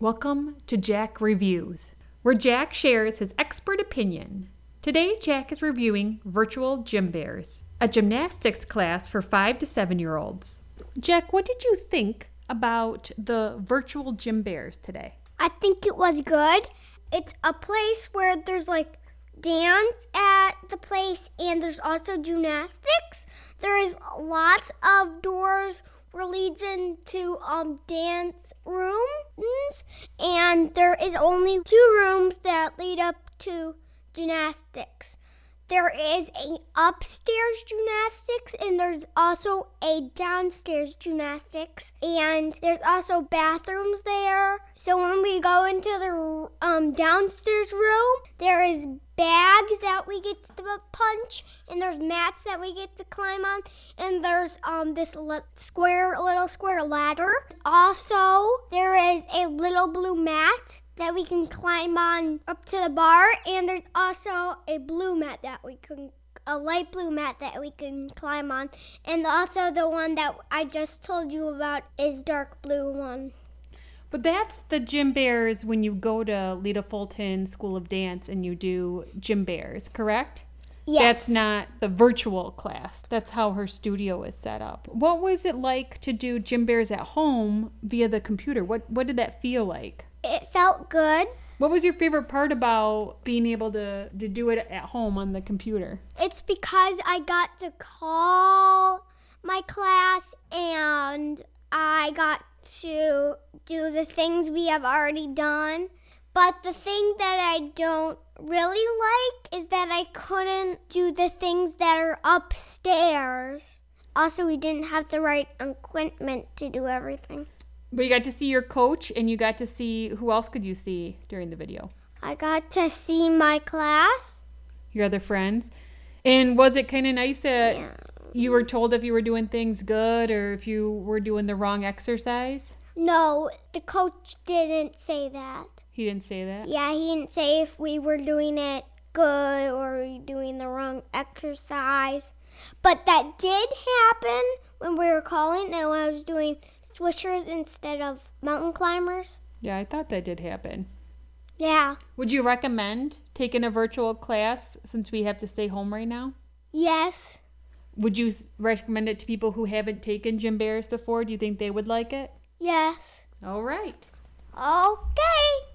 Welcome to Jack Reviews, where Jack shares his expert opinion. Today, Jack is reviewing Virtual Gym Bears, a gymnastics class for 5 to 7 year olds. Jack, what did you think about the Virtual Gym Bears today? I think it was good. It's a place where there's like dance at the place and there's also gymnastics. There is lots of doors where leads into um dance rooms and there is only two rooms that lead up to gymnastics. There is a upstairs gymnastics and there's also a downstairs gymnastics and there's also bathrooms there. So when we go into the um, downstairs room, there is bags that we get to punch and there's mats that we get to climb on and there's um this li- square little square ladder. Also, there is a little blue mat that we can climb on up to the bar, and there's also a blue mat that we can a light blue mat that we can climb on, and also the one that I just told you about is dark blue one. But that's the Gym Bears when you go to Lita Fulton School of Dance and you do Gym Bears, correct? Yes. That's not the virtual class. That's how her studio is set up. What was it like to do Gym Bears at home via the computer? What what did that feel like? It felt good. What was your favorite part about being able to, to do it at home on the computer? It's because I got to call my class and I got to do the things we have already done. But the thing that I don't really like is that I couldn't do the things that are upstairs. Also, we didn't have the right equipment to do everything. But you got to see your coach and you got to see who else could you see during the video? I got to see my class. Your other friends. And was it kind of nice that Yeah. you were told if you were doing things good or if you were doing the wrong exercise? No, the coach didn't say that. He didn't say that. Yeah, he didn't say if we were doing it good or we doing the wrong exercise. But that did happen when we were calling and when I was doing swishers instead of mountain climbers. Yeah, I thought that did happen. Yeah. Would you recommend taking a virtual class since we have to stay home right now? Yes. Would you recommend it to people who haven't taken Gym Bears before? Do you think they would like it? Yes. All right. Okay.